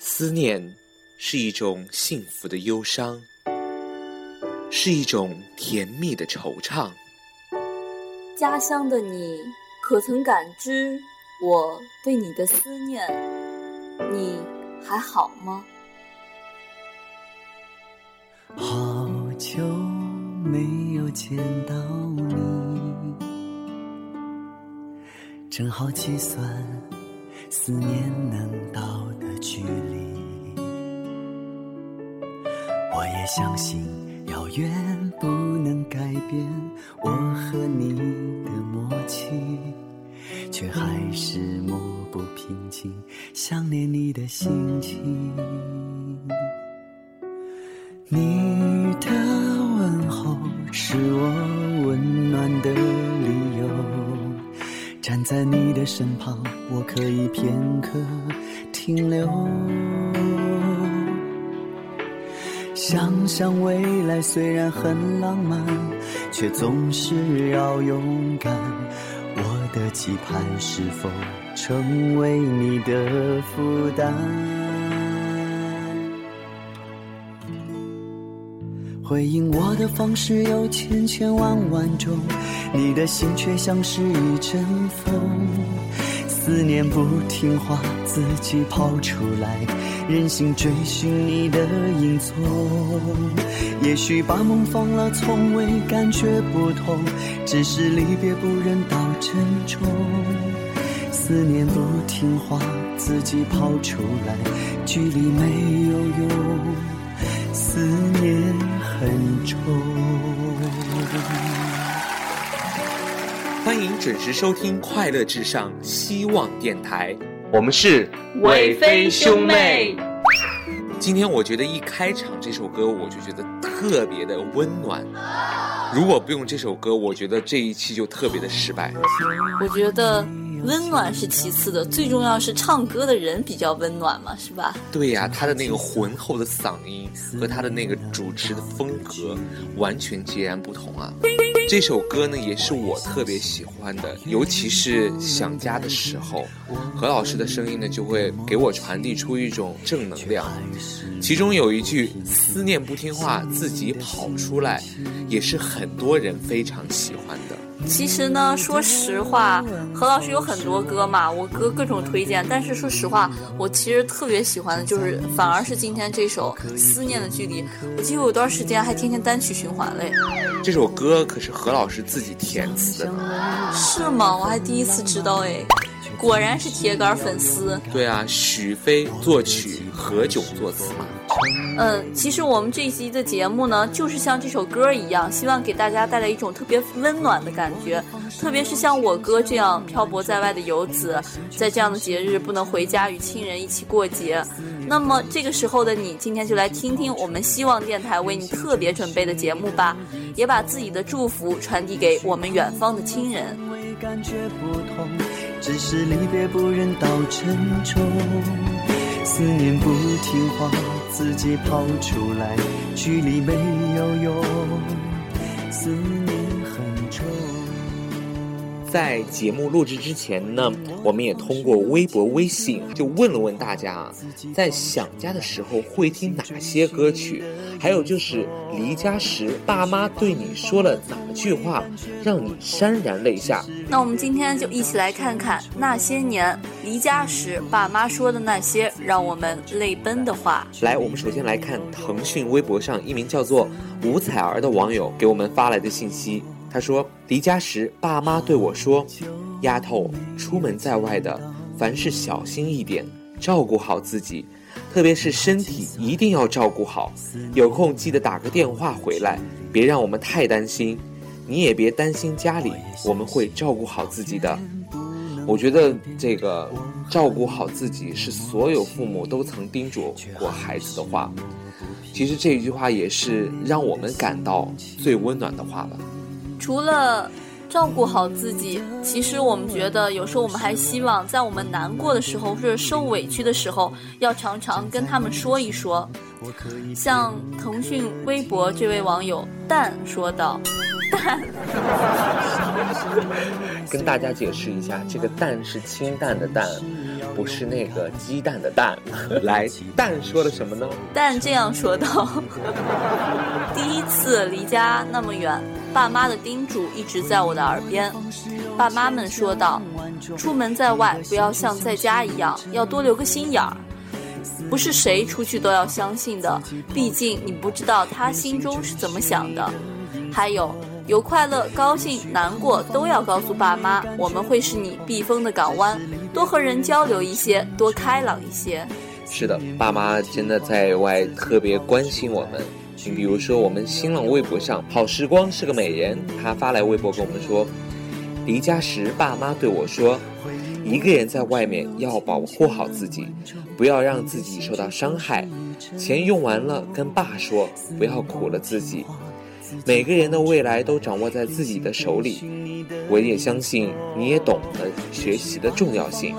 思念是一种幸福的忧伤，是一种甜蜜的惆怅。家乡的你，可曾感知我对你的思念？你还好吗？好久没有见到你，正好计算思念能到的距离。我也相信遥远不能改变我和你的默契，却还是抹不平静想念你的心情。你身旁，我可以片刻停留。想想未来虽然很浪漫，却总是要勇敢。我的期盼是否成为你的负担？回应我的方式有千千万万种，你的心却像是一阵风，思念不听话，自己跑出来，任性追寻你的影踪。也许把梦放了，从未感觉不同，只是离别不忍到珍重。思念不听话，自己跑出来，距离没有用。思念很重。欢迎准时收听《快乐至上》希望电台，我们是伟飞兄妹。今天我觉得一开场这首歌，我就觉得特别的温暖。如果不用这首歌，我觉得这一期就特别的失败。我觉得温暖是其次的，最重要是唱歌的人比较温暖嘛，是吧？对呀、他的那个浑厚的嗓音和他的那个主持的风格完全截然不同啊。这首歌呢，也是我特别喜欢的，尤其是想家的时候，何老师的声音呢，就会给我传递出一种正能量。其中有一句“思念不听话，自己跑出来”，也是很多人非常喜欢的。其实呢，说实话，何老师有很多歌嘛，我哥各种推荐。但是说实话，我其实特别喜欢的就是，反而是今天这首《思念的距离》。我记得有段时间还天天单曲循环嘞。这首歌可是何老师自己填词的呢。是吗？我还第一次知道哎，果然是铁杆粉丝。对啊，许飞作曲，何炅作词嘛。嗯，其实我们这一期的节目呢，就是像这首歌一样，希望给大家带来一种特别温暖的感觉。特别是像我哥这样漂泊在外的游子，在这样的节日不能回家与亲人一起过节，那么这个时候的你，今天就来听听我们希望电台为你特别准备的节目吧，也把自己的祝福传递给我们远方的亲人。感觉不同，只是离别不忍到沉重。思念不听话，自己跑出来，距离没有用，思念。在节目录制之前呢，我们也通过微博、微信就问了问大家啊，在想家的时候会听哪些歌曲？还有就是离家时，爸妈对你说了哪句话，让你潸然泪下？那我们今天就一起来看看那些年离家时爸妈说的那些让我们泪奔的话。来，我们首先来看腾讯微博上一名叫做吴彩儿的网友给我们发来的信息。他说：“离家时，爸妈对我说，丫头，出门在外的，凡事小心一点，照顾好自己，特别是身体一定要照顾好。有空记得打个电话回来，别让我们太担心。你也别担心家里，我们会照顾好自己的。”我觉得这个照顾好自己是所有父母都曾叮嘱过孩子的话。其实这一句话也是让我们感到最温暖的话吧。除了照顾好自己，其实我们觉得有时候我们还希望在我们难过的时候或者受委屈的时候，要常常跟他们说一说。像腾讯微博这位网友蛋说道：“蛋，跟大家解释一下，这个“蛋”是清淡的“淡”，不是那个鸡蛋的蛋。来，蛋说了什么呢？蛋这样说道：“ 第一次离家那么远，爸妈的叮嘱一直在我的耳边。爸妈们说道：出门在外，不要像在家一样，要多留个心眼儿。不是谁出去都要相信的，毕竟你不知道他心中是怎么想的。还有。”有快乐、高兴、难过，都要告诉爸妈。我们会是你避风的港湾，多和人交流一些，多开朗一些。是的，爸妈真的在外特别关心我们。你比如说，我们新浪微博上，好时光是个美人，他发来微博跟我们说，离家时爸妈对我说，一个人在外面要保护好自己，不要让自己受到伤害。钱用完了，跟爸说，不要苦了自己。每个人的未来都掌握在自己的手里，我也相信你也懂得学习的重要性。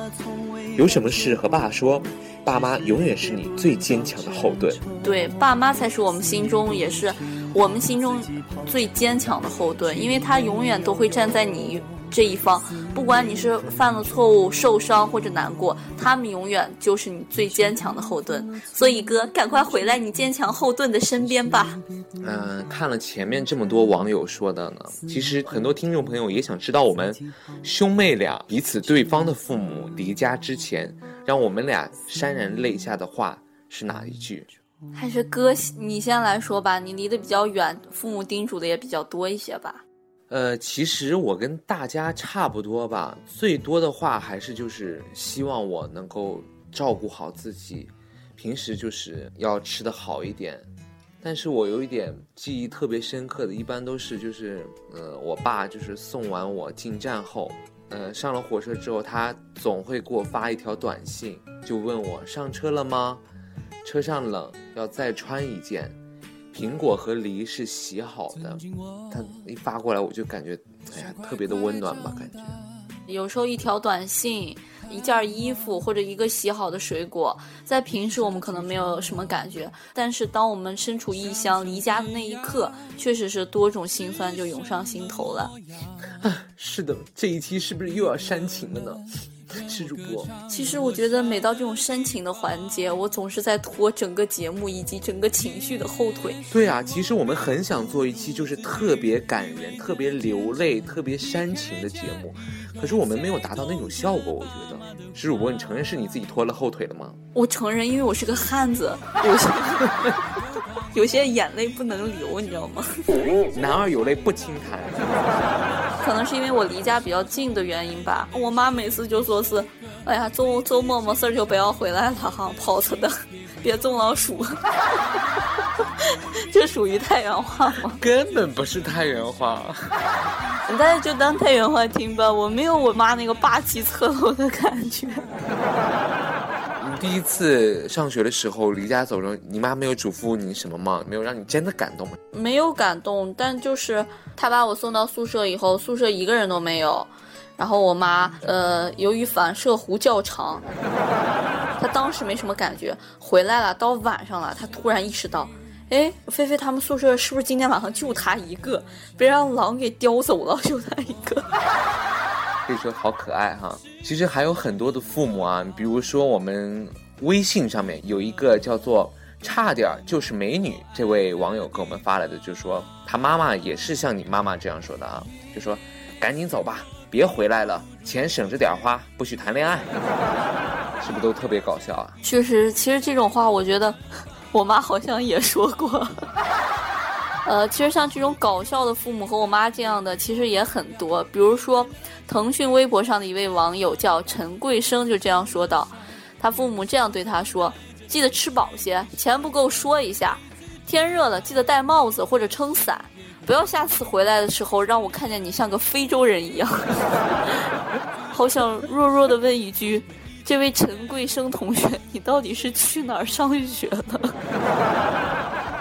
有什么事和爸说，爸妈永远是你最坚强的后盾。对，爸妈才是我们心中也是我们心中最坚强的后盾，因为他永远都会站在你。这一方，不管你是犯了错误、受伤或者难过，他们永远就是你最坚强的后盾。所以哥，赶快回来你坚强后盾的身边吧。嗯，看了前面这么多网友说的呢，其实很多听众朋友也想知道，我们兄妹俩彼此对方的父母离家之前，让我们俩潸然泪下的话是哪一句？还是哥，你先来说吧，你离得比较远，父母叮嘱的也比较多一些吧。呃，其实我跟大家差不多吧，最多的话还是就是希望我能够照顾好自己，平时就是要吃的好一点。但是我有一点记忆特别深刻的，一般都是就是，呃，我爸就是送完我进站后，呃，上了火车之后，他总会给我发一条短信，就问我上车了吗？车上冷，要再穿一件。苹果和梨是洗好的，他一发过来我就感觉，哎呀，特别的温暖吧，感觉。有时候一条短信、一件衣服或者一个洗好的水果，在平时我们可能没有什么感觉，但是当我们身处异乡、离家的那一刻，确实是多种心酸就涌上心头了。啊，是的，这一期是不是又要煽情了呢？是主播。其实我觉得每到这种煽情的环节，我总是在拖整个节目以及整个情绪的后腿。对啊，其实我们很想做一期就是特别感人、特别流泪、特别煽情的节目，可是我们没有达到那种效果。我觉得，是主播，你承认是你自己拖了后腿了吗？我承认，因为我是个汉子，有些有些眼泪不能流，你知道吗？男儿有泪不轻弹。可能是因为我离家比较近的原因吧。我妈每次就说是，哎呀，周周末没事儿就不要回来了哈，跑着的，别中老鼠。这属于太原话吗？根本不是太原话。大家就当太原话听吧，我没有我妈那个霸气侧漏的感觉。第一次上学的时候离家走着，你妈没有嘱咐你什么吗？没有让你真的感动吗？没有感动，但就是她把我送到宿舍以后，宿舍一个人都没有。然后我妈，呃，由于反射弧较长，她当时没什么感觉。回来了，到晚上了，她突然意识到，哎，菲菲他们宿舍是不是今天晚上就她一个，别让狼给叼走了，就她一个。可以说好可爱哈，其实还有很多的父母啊，比如说我们微信上面有一个叫做“差点就是美女”这位网友给我们发来的，就说他妈妈也是像你妈妈这样说的啊，就说赶紧走吧，别回来了，钱省着点花，不许谈恋爱，是不是都特别搞笑啊？确实，其实这种话我觉得 我妈好像也说过。呃，其实像这种搞笑的父母和我妈这样的，其实也很多。比如说，腾讯微博上的一位网友叫陈贵生，就这样说道：他父母这样对他说：“记得吃饱些，钱不够说一下。天热了，记得戴帽子或者撑伞，不要下次回来的时候让我看见你像个非洲人一样。”好想弱弱的问一句：这位陈贵生同学，你到底是去哪儿上学的？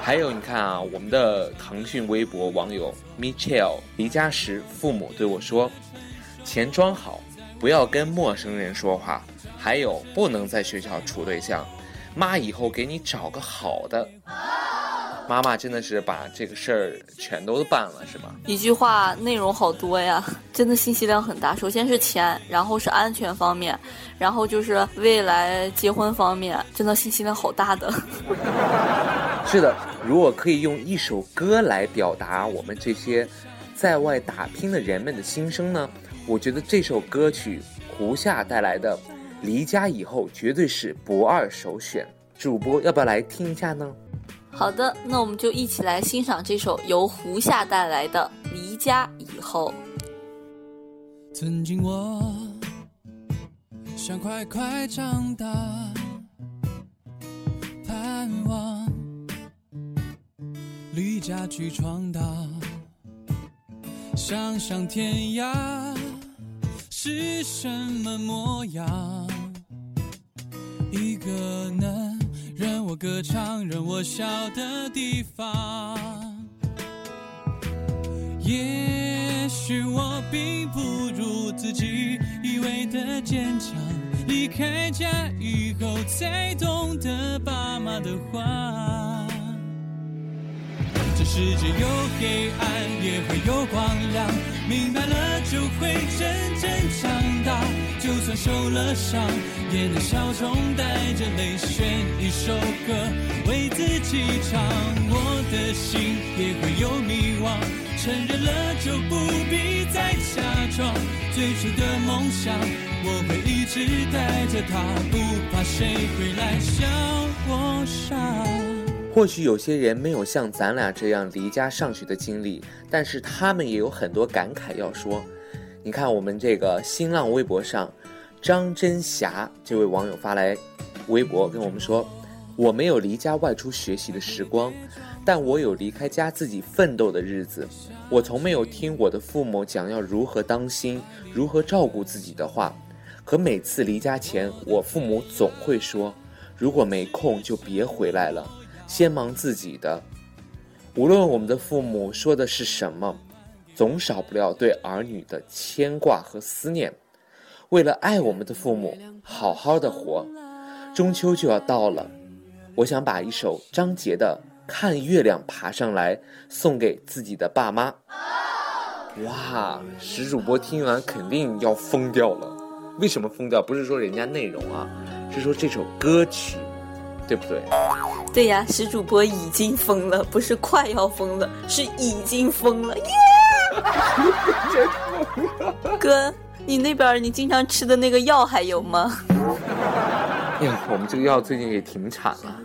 还有，你看啊，我们的腾讯微博网友 Michelle 离家时，父母对我说：“钱装好，不要跟陌生人说话。还有，不能在学校处对象，妈以后给你找个好的。”妈妈真的是把这个事儿全都办了，是吧？一句话内容好多呀，真的信息量很大。首先是钱，然后是安全方面，然后就是未来结婚方面，真的信息量好大的。是的，如果可以用一首歌来表达我们这些在外打拼的人们的心声呢？我觉得这首歌曲胡夏带来的《离家以后》绝对是不二首选。主播要不要来听一下呢？好的，那我们就一起来欣赏这首由胡夏带来的《离家以后》。曾经我想快快长大，盼望离家去闯荡，想想天涯是什么模样，一个能。任我歌唱，任我笑的地方。也许我并不如自己以为的坚强，离开家以后才懂得爸妈的话。世界有黑暗，也会有光亮，明白了就会真正长大。就算受了伤，也能笑中带着泪，选一首歌为自己唱。我的心也会有迷惘，承认了就不必再假装。最初的梦想，我会一直带着它，不怕谁会来笑我傻。或许有些人没有像咱俩这样离家上学的经历，但是他们也有很多感慨要说。你看，我们这个新浪微博上，张真霞这位网友发来微博跟我们说：“我没有离家外出学习的时光，但我有离开家自己奋斗的日子。我从没有听我的父母讲要如何当心、如何照顾自己的话，可每次离家前，我父母总会说：如果没空就别回来了。”先忙自己的，无论我们的父母说的是什么，总少不了对儿女的牵挂和思念。为了爱我们的父母，好好的活。中秋就要到了，我想把一首张杰的《看月亮爬上来》送给自己的爸妈。哇，石主播听完肯定要疯掉了。为什么疯掉？不是说人家内容啊，是说这首歌曲。对不对？对呀，石主播已经疯了，不是快要疯了，是已经疯了耶！哥，你那边你经常吃的那个药还有吗？哎呀，我们这个药最近也停产了。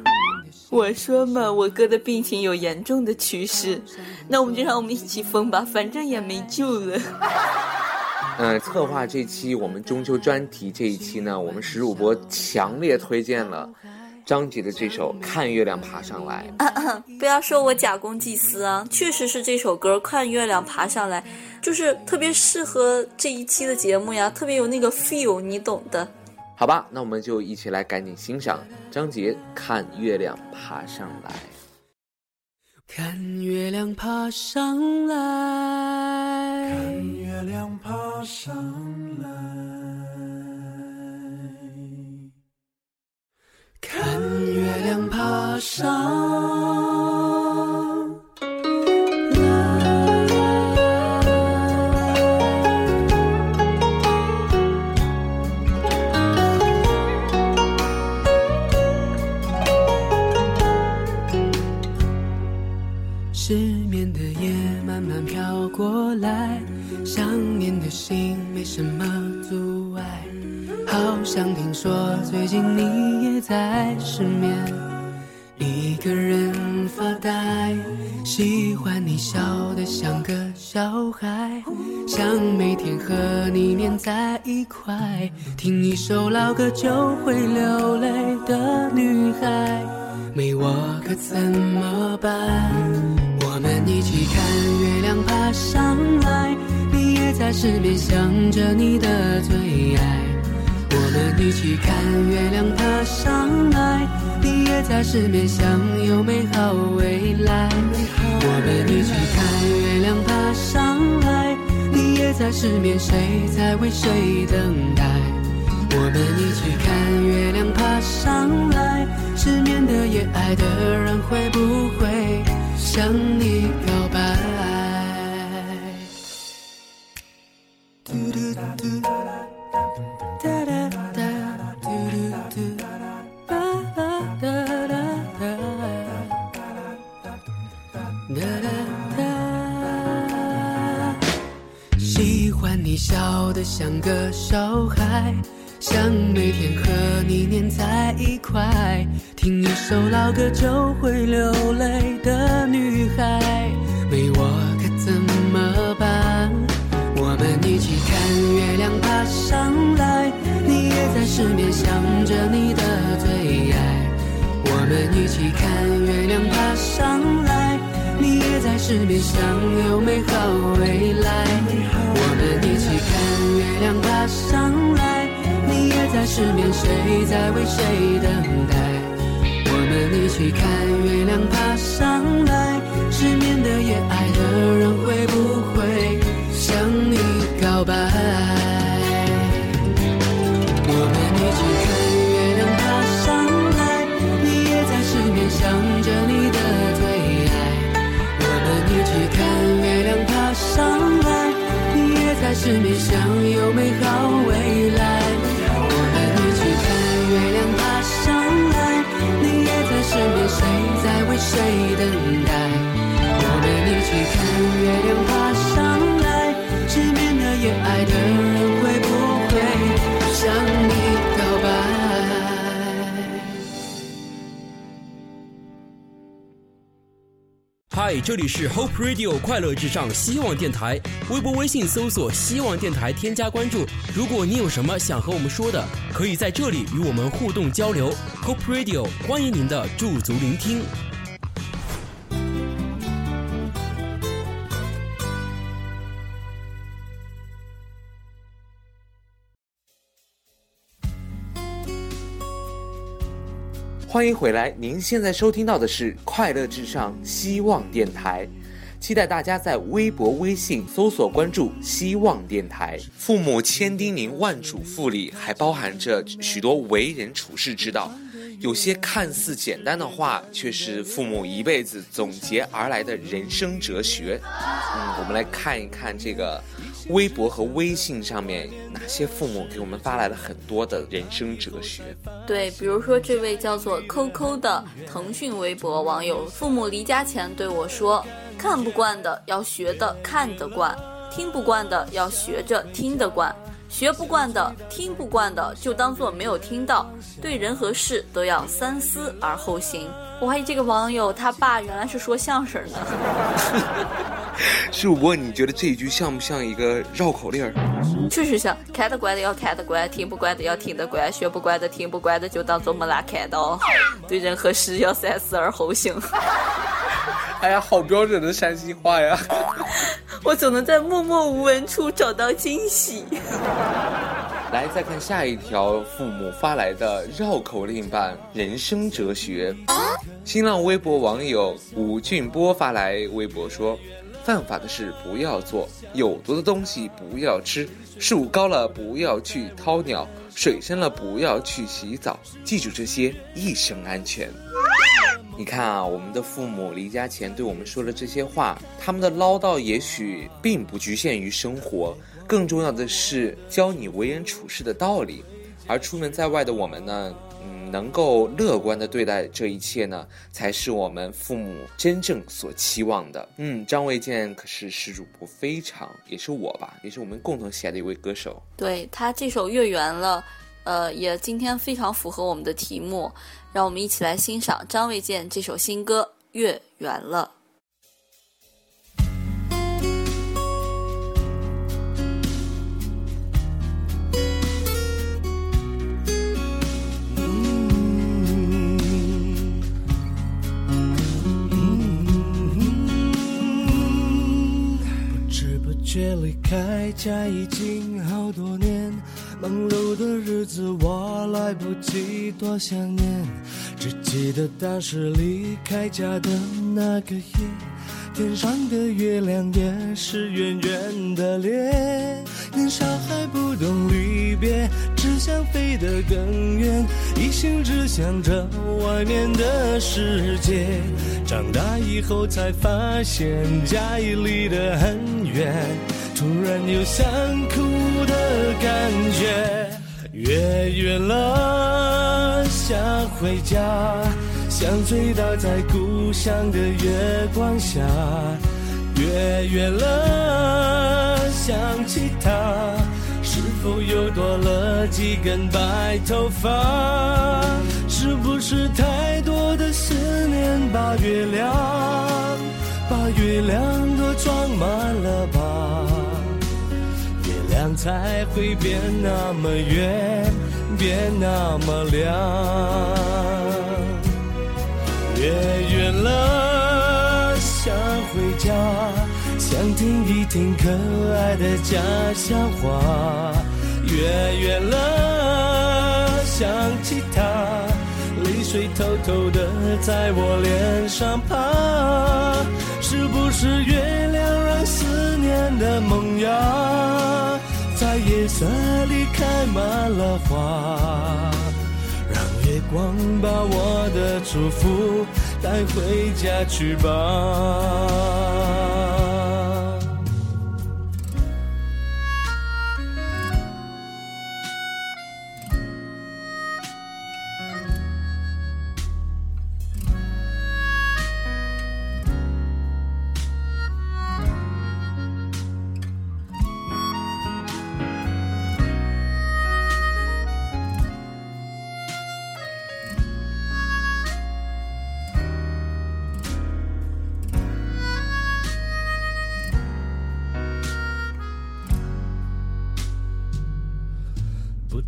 我说嘛，我哥的病情有严重的趋势，那我们就让我们一起疯吧，反正也没救了。嗯，策划这期我们中秋专题这一期呢，我们石主播强烈推荐了。张杰的这首《看月亮爬上来》，不要说我假公济私啊，确实是这首歌《看月亮爬上来》，就是特别适合这一期的节目呀，特别有那个 feel，你懂的。好吧，那我们就一起来赶紧欣赏张杰《看月亮爬上来》。看月亮爬上来，看月亮爬上来。看月亮爬上来，失眠的夜慢慢飘过来，想在失眠，一个人发呆，喜欢你笑得像个小孩，想每天和你黏在一块，听一首老歌就会流泪的女孩，没我可怎么办？我们一起看月亮爬上来，你也在失眠想着你的最爱。我们一起看月亮爬上来，你也在失眠，想有美好未来。我们一起看月亮爬上来，你也在失眠，谁在为谁等待？我们一起看月亮爬上来，失眠的夜爱的人会不会向你爬上来，你也在失眠，谁在为谁等待？我们一起看月亮爬上来，失眠的夜，爱的人会不会向你告白？我们一起看月亮爬上来，你也在失眠想着你的最爱。我们一起看月亮爬上来，你也在失眠想美好未来。我们一起看月亮爬上来，你也在身边，谁在为谁等待？我们一起看月亮爬这里是 Hope Radio 快乐至上希望电台，微博、微信搜索“希望电台”，添加关注。如果你有什么想和我们说的，可以在这里与我们互动交流。Hope Radio 欢迎您的驻足聆听。欢迎回来，您现在收听到的是快乐至上希望电台，期待大家在微博、微信搜索关注“希望电台”。父母千叮咛万嘱咐里，还包含着许多为人处事之道。有些看似简单的话，却是父母一辈子总结而来的人生哲学。嗯，我们来看一看这个微博和微信上面哪些父母给我们发来了很多的人生哲学。对，比如说这位叫做扣扣的腾讯微博网友，父母离家前对我说：“看不惯的要学的看得惯，听不惯的要学着听得惯，学不惯的、听不惯的就当做没有听到。对人和事都要三思而后行。”我怀疑这个网友他爸原来是说相声的。主播，你觉得这一句像不像一个绕口令儿？确实像，看得惯的要看得惯，听不惯的要听得惯，学不惯的、听不惯的就当做没拉看到。对人和事要三思而后行。哎呀，好标准的山西话呀！我总能在默默无闻处找到惊喜。来，再看下一条父母发来的绕口令版人生哲学。新浪微博网友吴俊波发来微博说：“犯法的事不要做，有毒的东西不要吃，树高了不要去掏鸟，水深了不要去洗澡，记住这些，一生安全。”你看啊，我们的父母离家前对我们说了这些话，他们的唠叨也许并不局限于生活，更重要的是教你为人处事的道理。而出门在外的我们呢，能够乐观的对待这一切呢，才是我们父母真正所期望的。嗯，张卫健可是是主播非常，也是我吧，也是我们共同喜爱的一位歌手。对他这首《月圆了》，呃，也今天非常符合我们的题目，让我们一起来欣赏张卫健这首新歌《月圆了》。学离开家已经好多年，忙碌的日子我来不及多想念，只记得当时离开家的那个夜，天上的月亮也是圆圆的脸。年少还不懂离别，只想飞得更远，一心只想着外面的世界。长大以后才发现家已离得很远，突然有想哭的感觉。月圆了，想回家，想醉倒在故乡的月光下。月圆了，想起他，是否又多了几根白头发？是不是太多的思念把月亮，把月亮都装满了吧？月亮才会变那么圆，变那么亮。月圆了，想回家，想听一听可爱的家乡话。月圆了，想起他，泪水偷偷的在我脸上爬。是不是月亮让思念的萌芽，在夜色里开满了花？望把我的祝福带回家去吧。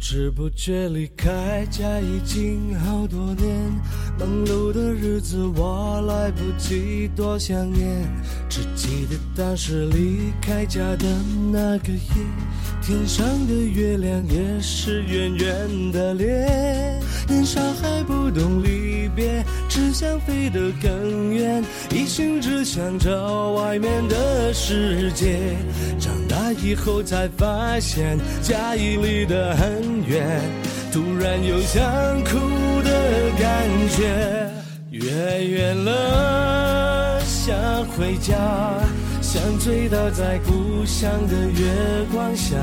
不知不觉离开家已经好多年，忙碌的日子我来不及多想念，只记得当时离开家的那个夜，天上的月亮也是圆圆的脸。年少还不懂离别，只想飞得更远，一心只想着外面的世界。长大以后才发现家已离得很远，突然有想哭的感觉。月圆了，想回家，想醉倒在故乡的月光下。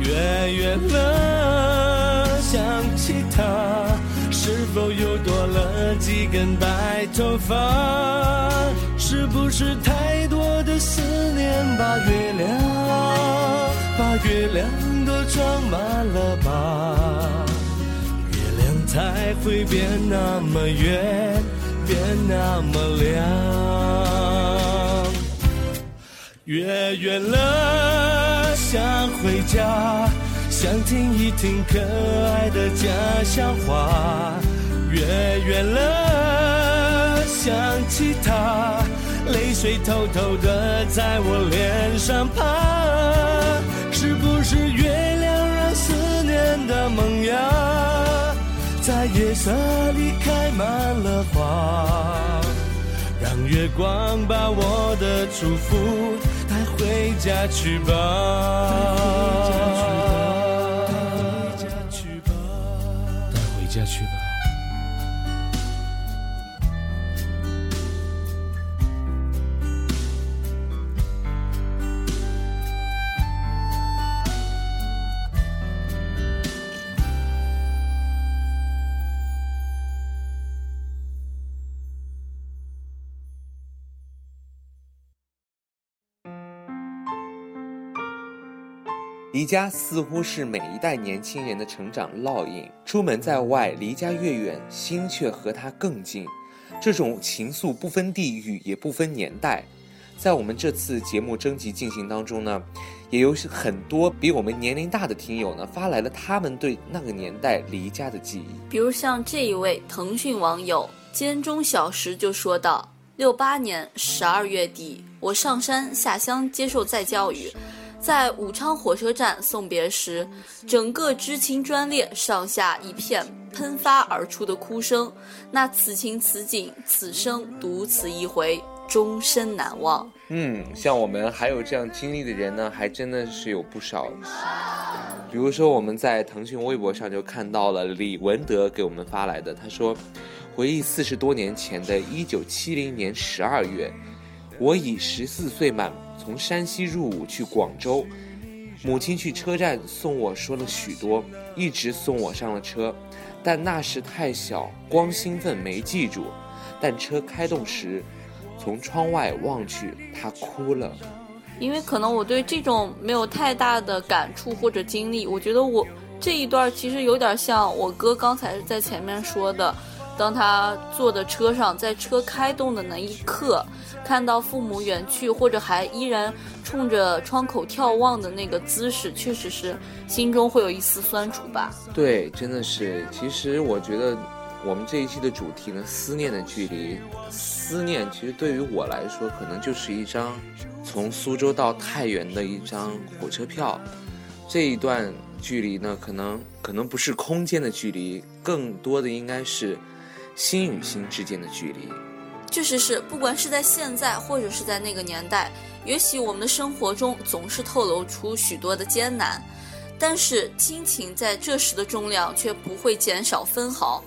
月圆了，想起他，是否又多了几根白头发？是不是太多的思念把月亮，把月亮都装满了吧？月亮才会变那么圆，变那么亮。月圆了，想回家，想听一听可爱的家乡话。月圆了，想起他，泪水偷偷的在我脸上爬。是不是月亮让思念的萌芽，在夜色里开满了花？让月光把我的祝福带回家去吧。离家似乎是每一代年轻人的成长烙印。出门在外，离家越远，心却和他更近。这种情愫不分地域，也不分年代。在我们这次节目征集进行当中呢，也有很多比我们年龄大的听友呢发来了他们对那个年代离家的记忆。比如像这一位腾讯网友间中小时就说道：六八年十二月底，我上山下乡接受再教育。在武昌火车站送别时，整个知青专列上下一片喷发而出的哭声。那此情此景，此生独此一回，终身难忘。嗯，像我们还有这样经历的人呢，还真的是有不少。比如说，我们在腾讯微博上就看到了李文德给我们发来的，他说：“回忆四十多年前的一九七零年十二月，我已十四岁满。”从山西入伍去广州，母亲去车站送我，说了许多，一直送我上了车，但那时太小，光兴奋没记住。但车开动时，从窗外望去，她哭了。因为可能我对这种没有太大的感触或者经历，我觉得我这一段其实有点像我哥刚才在前面说的。当他坐的车上，在车开动的那一刻，看到父母远去，或者还依然冲着窗口眺望的那个姿势，确实是心中会有一丝酸楚吧。对，真的是。其实我觉得，我们这一期的主题呢，思念的距离，思念其实对于我来说，可能就是一张从苏州到太原的一张火车票。这一段距离呢，可能可能不是空间的距离，更多的应该是。心与心之间的距离，确实是，不管是在现在，或者是在那个年代，也许我们的生活中总是透露出许多的艰难，但是亲情在这时的重量却不会减少分毫。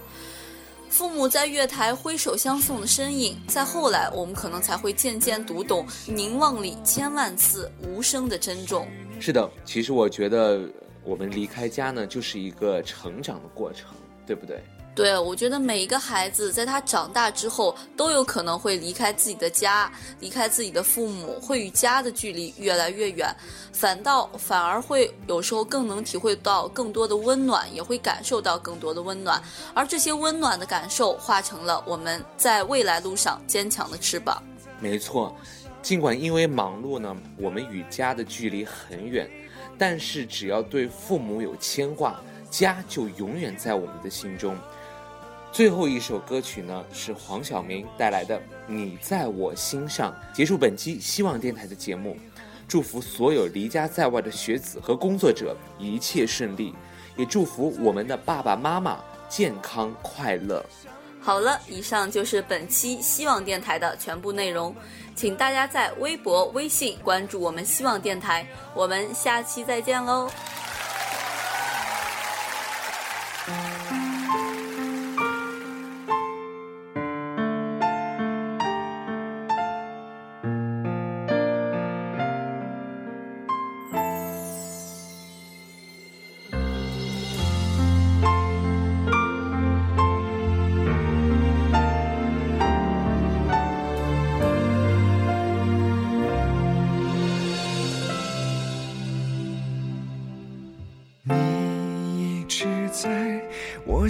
父母在月台挥手相送的身影，在后来我们可能才会渐渐读懂凝望里千万次无声的珍重。是的，其实我觉得我们离开家呢，就是一个成长的过程，对不对？对，我觉得每一个孩子在他长大之后，都有可能会离开自己的家，离开自己的父母，会与家的距离越来越远，反倒反而会有时候更能体会到更多的温暖，也会感受到更多的温暖，而这些温暖的感受化成了我们在未来路上坚强的翅膀。没错，尽管因为忙碌呢，我们与家的距离很远，但是只要对父母有牵挂，家就永远在我们的心中。最后一首歌曲呢，是黄晓明带来的《你在我心上》。结束本期希望电台的节目，祝福所有离家在外的学子和工作者一切顺利，也祝福我们的爸爸妈妈健康快乐。好了，以上就是本期希望电台的全部内容，请大家在微博、微信关注我们希望电台，我们下期再见喽。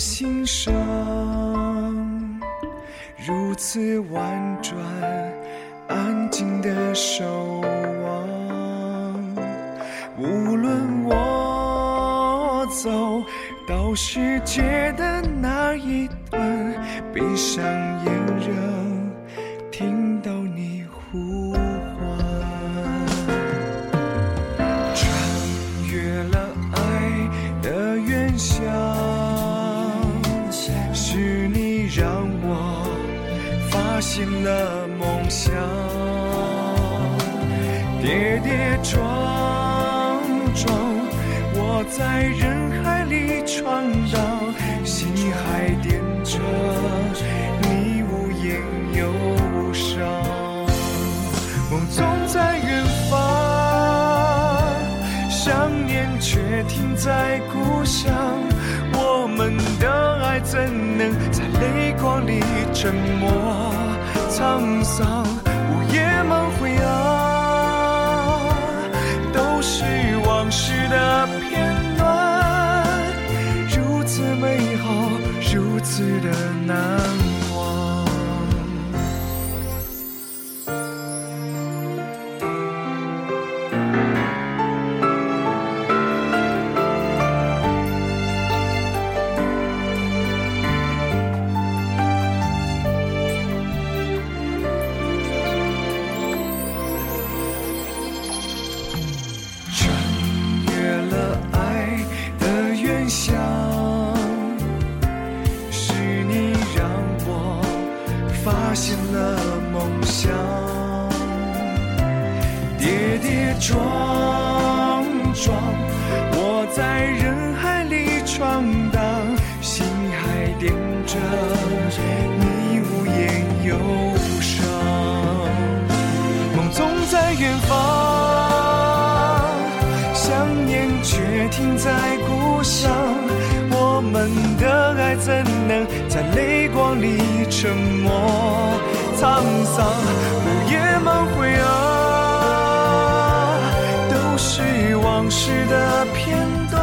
心上如此婉转，安静的守望。无论我走到世界的哪一段，闭上眼在人海里闯荡，心还惦着你无言忧伤，梦总在远方，想念却停在故乡，我们的爱怎能在泪光里沉默？沧桑，此的难。撞撞，我在人海里闯荡，心还点着你无言忧伤，梦总在远方，想念却停在故乡。我们的爱怎能在泪光里沉默沧桑？午夜梦回时的片段，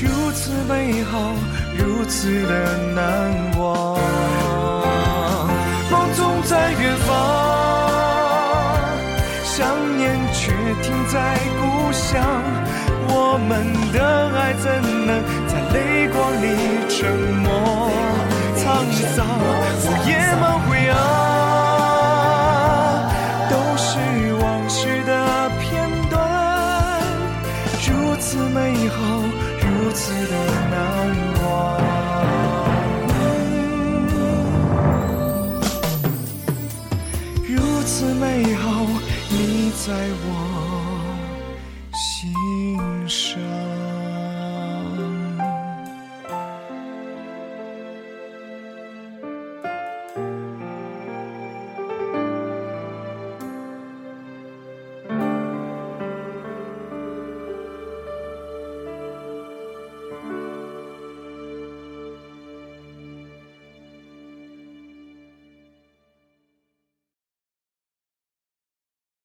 如此美好，如此的难忘。梦总在远方，想念却停在故乡。我们的爱怎能在泪光里沉默沧桑？午夜梦回啊 as I